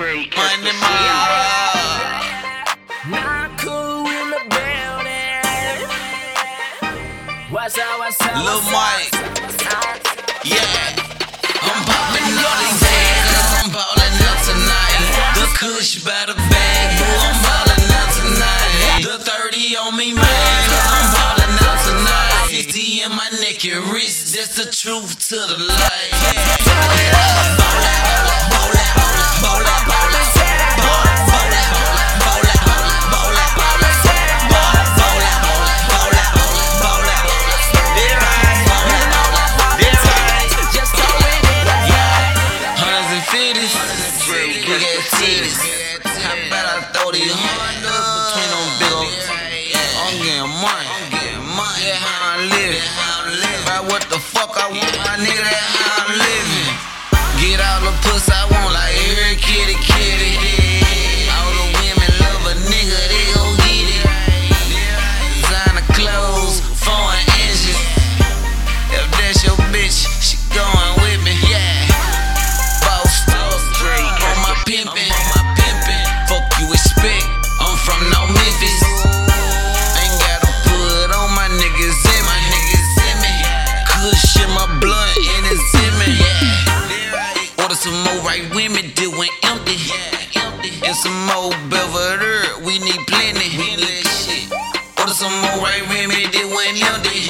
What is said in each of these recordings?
Drake. Money Mile. Not cool in the building. What's up, what's up? Lil Mike. Yeah. I'm popping all these heads, I'm ballin' up tonight. The kush by the bag, I'm ballin' up tonight. The 30 on me, man, I'm ballin' up tonight. 60 in my neck and wrist, that's the truth to the light. Ball out, ball out, ball out, ball out, ball out. Ass titties. How I throw these hundreds between them big old? I'm getting money. Yeah, how I'm living. About what the fuck I want, my nigga, plenty. Order some more right women doing empty.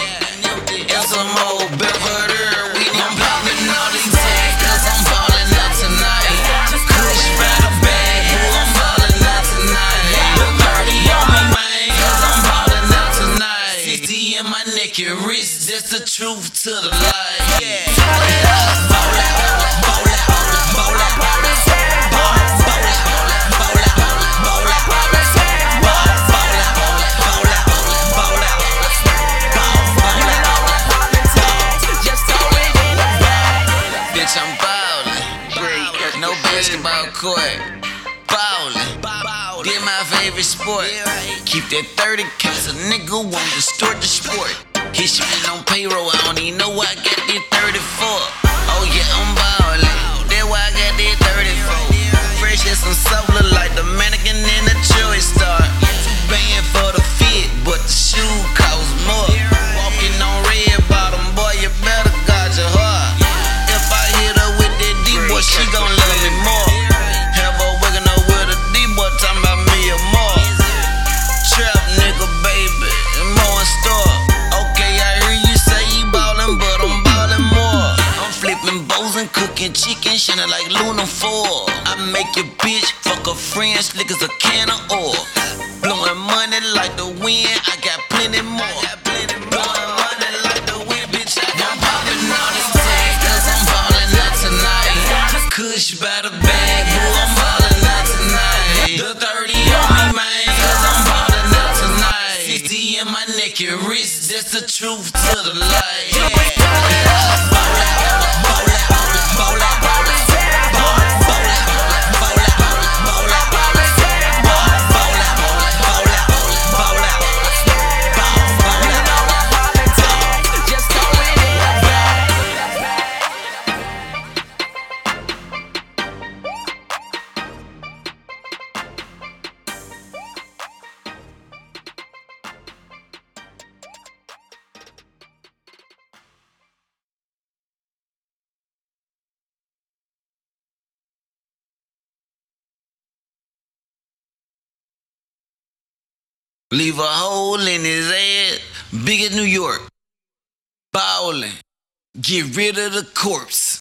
And some more Belvedere, we I'm popping all these tags, cause I'm ballin' up tonight. Kush by the bag, I'm ballin' up tonight. The 30 on me, man, cause I'm ballin' up tonight. 60 in my neck and wrist, that's the truth to the light. Yeah. Basketball court. Ballin'. Did my favorite sport. Keep that 30 cause a nigga won't distort the sport. He spend on payroll, I don't even know why I got that 34. Oh yeah, I'm ballin'. That's why I got that 34. Bows chicken, shining like Luna 4. I make your bitch fuck a friend, slick as a can of oil. Blowing money like the wind, I got plenty more. Blowing money like the wind, bitch, I got poppin' all tags, cause I'm ballin' up tonight. Kush by the bag, boo, I'm ballin' up tonight. The 30 on me, man, cause I'm ballin' up tonight. 60 in my neck and wrist, that's the truth to the light. Leave a hole in his head, big as New York. Bowling. get rid of the corpse.